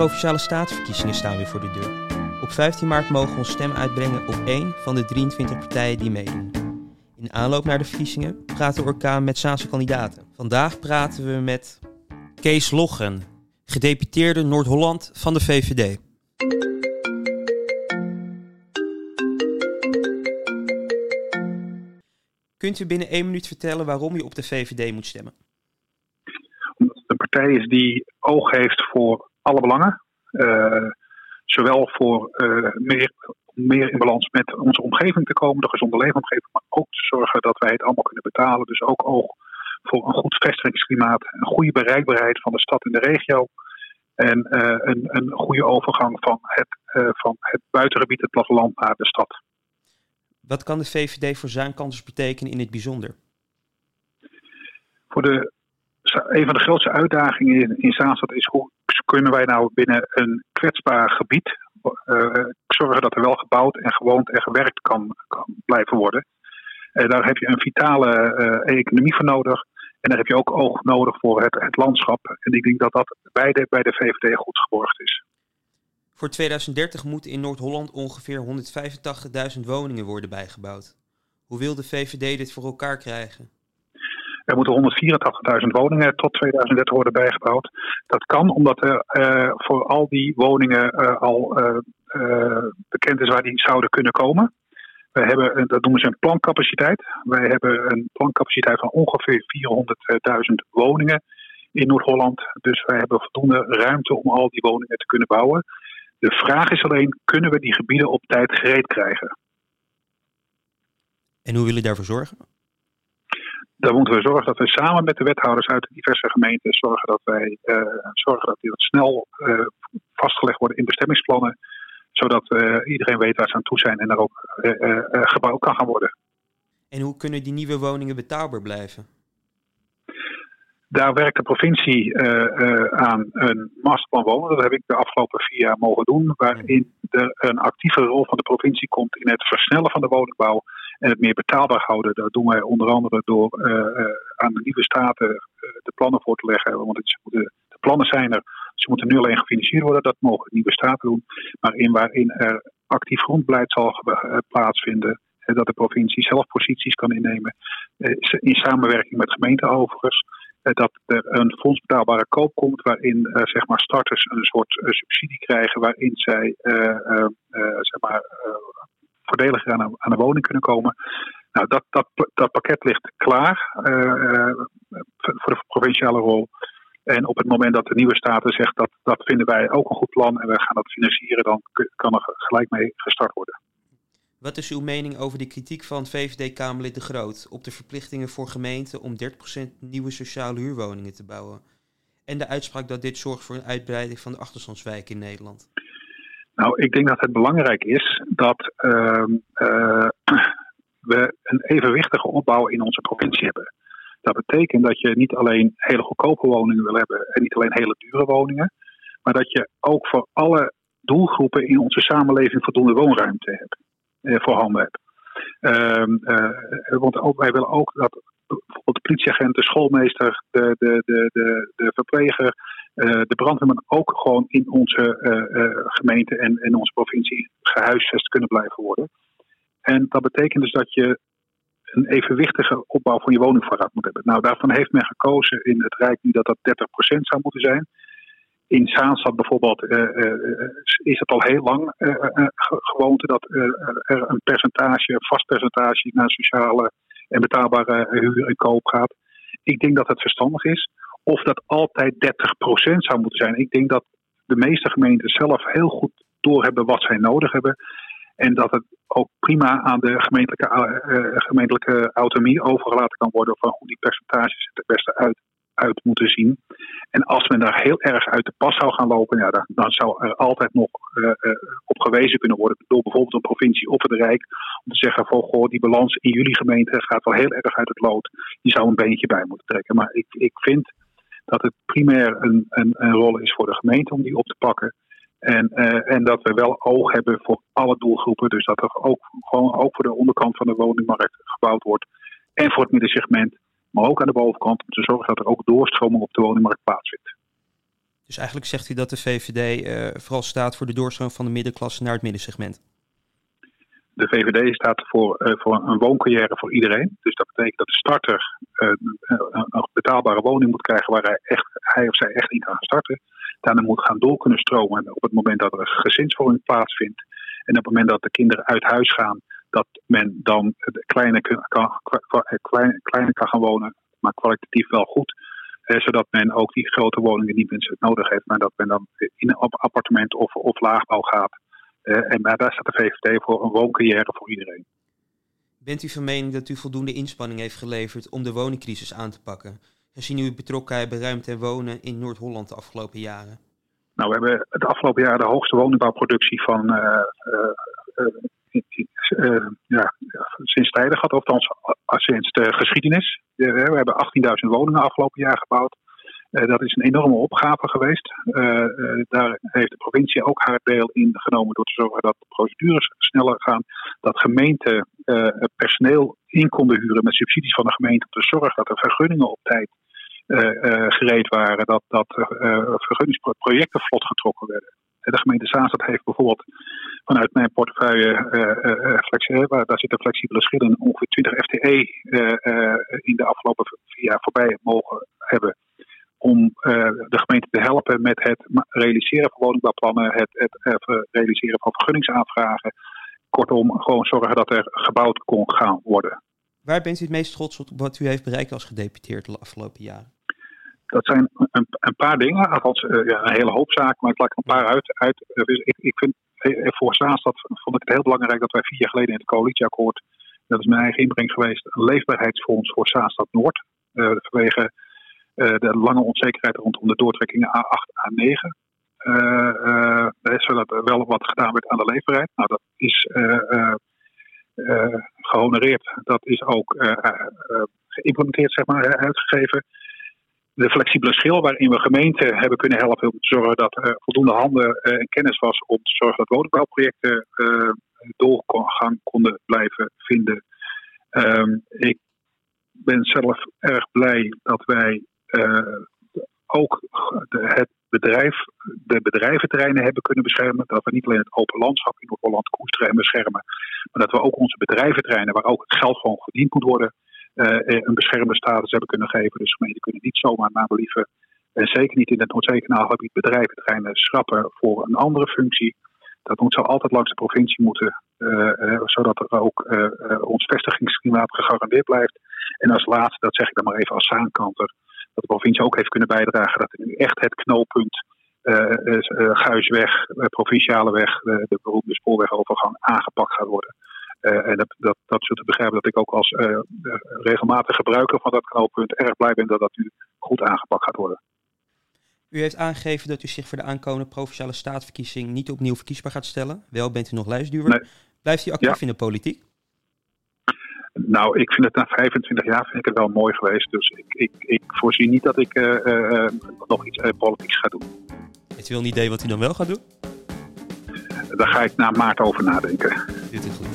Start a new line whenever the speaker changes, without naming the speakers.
provinciale staatsverkiezingen staan weer voor de deur. Op 15 maart mogen we ons stem uitbrengen op één van de 23 partijen die meedoen. In aanloop naar de verkiezingen praten we orkaan met Zaanse kandidaten. Vandaag praten we met Kees Loggen, gedeputeerde Noord-Holland van de VVD. Kunt u binnen één minuut vertellen waarom u op de VVD moet stemmen?
Omdat het een partij is die oog heeft voor alle belangen. Uh, zowel voor uh, meer, meer in balans met onze omgeving te komen, de gezonde leefomgeving, maar ook te zorgen dat wij het allemaal kunnen betalen. Dus ook oog voor een goed vestigingsklimaat, een goede bereikbaarheid van de stad en de regio. En uh, een, een goede overgang van het, van het buitengebied, het platteland, naar de stad.
Wat kan de VVD voor Zaankansers betekenen in het bijzonder?
Voor de, een van de grootste uitdagingen in, in Zaanstad is hoe kunnen wij nou binnen een kwetsbaar gebied uh, zorgen dat er wel gebouwd en gewoond en gewerkt kan, kan blijven worden. Uh, daar heb je een vitale uh, economie voor nodig. En daar heb je ook oog nodig voor het, het landschap. En ik denk dat dat beide bij de VVD goed geborgd is.
Voor 2030 moeten in Noord-Holland ongeveer 185.000 woningen worden bijgebouwd. Hoe wil de VVD dit voor elkaar krijgen?
Er moeten 184.000 woningen tot 2030 worden bijgebouwd. Dat kan omdat er uh, voor al die woningen uh, al uh, bekend is waar die zouden kunnen komen. We hebben, dat noemen ze een plancapaciteit. Wij hebben een plancapaciteit van ongeveer 400.000 woningen in Noord-Holland. Dus wij hebben voldoende ruimte om al die woningen te kunnen bouwen. De vraag is alleen, kunnen we die gebieden op tijd gereed krijgen?
En hoe willen jullie daarvoor zorgen?
Dan moeten we zorgen dat we samen met de wethouders uit de diverse gemeenten zorgen dat wij uh, zorgen dat die wat snel uh, vastgelegd worden in bestemmingsplannen, zodat uh, iedereen weet waar ze aan toe zijn en daar ook gebouwd kan gaan worden.
En hoe kunnen die nieuwe woningen betaalbaar blijven?
Daar werkt de provincie uh, uh, aan een masterplan wonen. Dat heb ik de afgelopen vier jaar mogen doen. Waarin er een actieve rol van de provincie komt in het versnellen van de woningbouw. En het meer betaalbaar houden. Dat doen wij onder andere door uh, aan de nieuwe staten de plannen voor te leggen. Want het, de, de plannen zijn er. Ze moeten nu alleen gefinancierd worden. Dat mogen nieuwe staten doen. Maar in waarin er actief grondbeleid zal plaatsvinden. Dat de provincie zelf posities kan innemen. In samenwerking met gemeenten overigens dat er een fondsbetaalbare koop komt waarin zeg maar starters een soort subsidie krijgen waarin zij zeg maar, voordeliger aan, aan, de woning kunnen komen. Nou, dat, dat, dat pakket ligt klaar voor de provinciale rol. En op het moment dat de nieuwe staten zegt dat dat vinden wij ook een goed plan en we gaan dat financieren, dan kan er gelijk mee gestart worden.
Wat is uw mening over de kritiek van VVD-Kamerlid De Groot op de verplichtingen voor gemeenten om 30% nieuwe sociale huurwoningen te bouwen? En de uitspraak dat dit zorgt voor een uitbreiding van de achterstandswijken in Nederland?
Nou, ik denk dat het belangrijk is dat uh, uh, we een evenwichtige opbouw in onze provincie hebben. Dat betekent dat je niet alleen hele goedkope woningen wil hebben en niet alleen hele dure woningen, maar dat je ook voor alle doelgroepen in onze samenleving voldoende woonruimte hebt. Eh, voorhanden hebt. Ehm, eh, want ook, wij willen ook dat bijvoorbeeld de politieagent, de schoolmeester, de, de, de, de, de verpleger, uh, de brandweerman ook gewoon in onze uh, gemeente en in onze provincie gehuisvest kunnen blijven worden. En dat betekent dus dat je een evenwichtige opbouw van je woning vooruit moet hebben. Nou, daarvan heeft men gekozen in het Rijk nu dat dat 30% zou moeten zijn. In Zaanstad bijvoorbeeld is het al heel lang uh, gewoonte dat er een percentage, een vast percentage naar sociale en betaalbare huur en koop gaat. Ik denk dat het verstandig is. Of dat altijd 30% zou moeten zijn. Ik denk dat de meeste gemeenten zelf heel goed doorhebben wat zij nodig hebben. En dat het ook prima aan de gemeentelijke, gemeentelijke autonomie overgelaten kan worden van hoe die percentages het beste uit uit moeten zien. En als men daar heel erg uit de pas zou gaan lopen, ja, dan, zou er altijd nog uh, op gewezen kunnen worden door bijvoorbeeld een provincie of het Rijk. Om te zeggen van goh, die balans in jullie gemeente gaat wel heel erg uit het lood. Je zou een beentje bij moeten trekken. Maar ik, ik vind dat het primair een, een, een rol is voor de gemeente om die op te pakken. En, uh, en dat we wel oog hebben voor alle doelgroepen. Dus dat er ook gewoon ook voor de onderkant van de woningmarkt gebouwd wordt. En voor het middensegment maar ook aan de bovenkant om te zorgen dat er ook doorstroming op de woningmarkt plaatsvindt.
Dus eigenlijk zegt u dat de VVD vooral staat voor de doorstroom van de middenklasse naar het middensegment.
De VVD staat voor, voor een wooncarrière voor iedereen. Dus dat betekent dat de starter een betaalbare woning moet krijgen waar hij, echt, hij of zij echt in kan starten. Daarna moet gaan door kunnen stromen op het moment dat er een gezinsvorming plaatsvindt. En op het moment dat de kinderen uit huis gaan, dat men dan kleiner kan, klein, kleiner kan gaan wonen, maar kwalitatief wel goed. zodat men ook die grote woningen niet mensen nodig heeft, maar dat men dan in een appartement of, of laagbouw gaat. en maar daar staat de VVD voor een wooncarrière voor iedereen.
Bent u van mening dat u voldoende inspanning heeft geleverd om de woningcrisis aan te pakken? Gezien uw betrokkenheid bij ruimte en wonen in Noord-Holland de afgelopen jaren?
Nou, we hebben het afgelopen jaar de hoogste woningbouwproductie van uh, uh, ja, sinds tijden gehad, althans sinds de geschiedenis. we hebben 18.000 woningen afgelopen jaar gebouwd. dat is een enorme opgave geweest. daar heeft de provincie ook haar deel in genomen door te zorgen dat de procedures sneller gaan. Dat gemeenten personeel in konden huren met subsidies van de gemeente om te zorgen dat de vergunningen op tijd gereed waren. Dat, dat vergunningsprojecten vlot getrokken werden. De gemeente Zaanstad heeft bijvoorbeeld vanuit mijn portefeuille, uh, waar, daar zitten flexibele schillen, ongeveer 20 FTE in de afgelopen vier jaar voorbij mogen hebben. Om de gemeente te helpen met het realiseren van woningbouwplannen, het, het realiseren van vergunningsaanvragen. Kortom, gewoon zorgen dat er gebouwd kon gaan worden.
Waar bent u het meest trots op wat u heeft bereikt als gedeputeerd de afgelopen jaren?
Dat zijn een, een paar dingen, althans uh, ja, een hele hoop zaken, maar ik laat er een paar uit. uit. Ik, vind eh, voor Zaanstad vond ik het heel belangrijk dat wij vier jaar geleden in het coalitieakkoord, dat is mijn eigen inbreng geweest, een leefbaarheidsfonds voor Zaanstad Noord. Vanwege de lange onzekerheid rondom de doortrekkingen A8, A9. zodat er wel wat gedaan werd aan de leefbaarheid. Nou, dat is gehonoreerd. Dat is ook geïmplementeerd, zeg maar, uitgegeven de flexibele schil waarin we gemeenten hebben kunnen helpen om te zorgen dat er voldoende handen eh, en kennis was om te zorgen dat woningbouwprojecten uh, doorgang konden blijven vinden. Ehm, ik ben zelf erg blij dat wij uh, ook het bedrijf, de bedrijventerreinen hebben kunnen beschermen. Dat we niet alleen het open landschap in Noord-Holland koersterrein beschermen, maar dat we ook onze bedrijventerreinen, waar ook het geld gewoon verdiend moet worden, een beschermde status hebben kunnen geven. Dus gemeenten kunnen niet zomaar naar believen, en zeker niet in het Noordzeekanaal-gebied bedrijventreinen schrappen voor een andere functie. Dat moet zo altijd langs de provincie moeten, uh, zodat er ook ons vestigingsklimaat gegarandeerd blijft. En als laatste, dat zeg ik dan maar even als zaankanter, dat de provincie ook heeft kunnen bijdragen dat er nu echt het knooppunt Guisweg, provinciale weg, de beroemde spoorwegovergang aangepakt gaat worden. Uh, en dat, dat, dat zult u begrijpen dat ik ook als uh, regelmatig gebruiker van dat knooppunt erg blij ben dat dat nu goed aangepakt gaat worden.
U heeft aangegeven dat u zich voor de aankomende provinciale staatsverkiezing niet opnieuw verkiesbaar gaat stellen. Wel bent u nog lijstduwer. Nee. Blijft u actief in de politiek?
Nou, ik vind het na 25 jaar vind ik het wel mooi geweest. Dus ik, ik, ik voorzie niet dat ik uh, nog iets politieks ga doen.
Heeft u wel een idee wat u dan wel gaat doen?
Daar ga ik na maart over nadenken.
Dit is goed.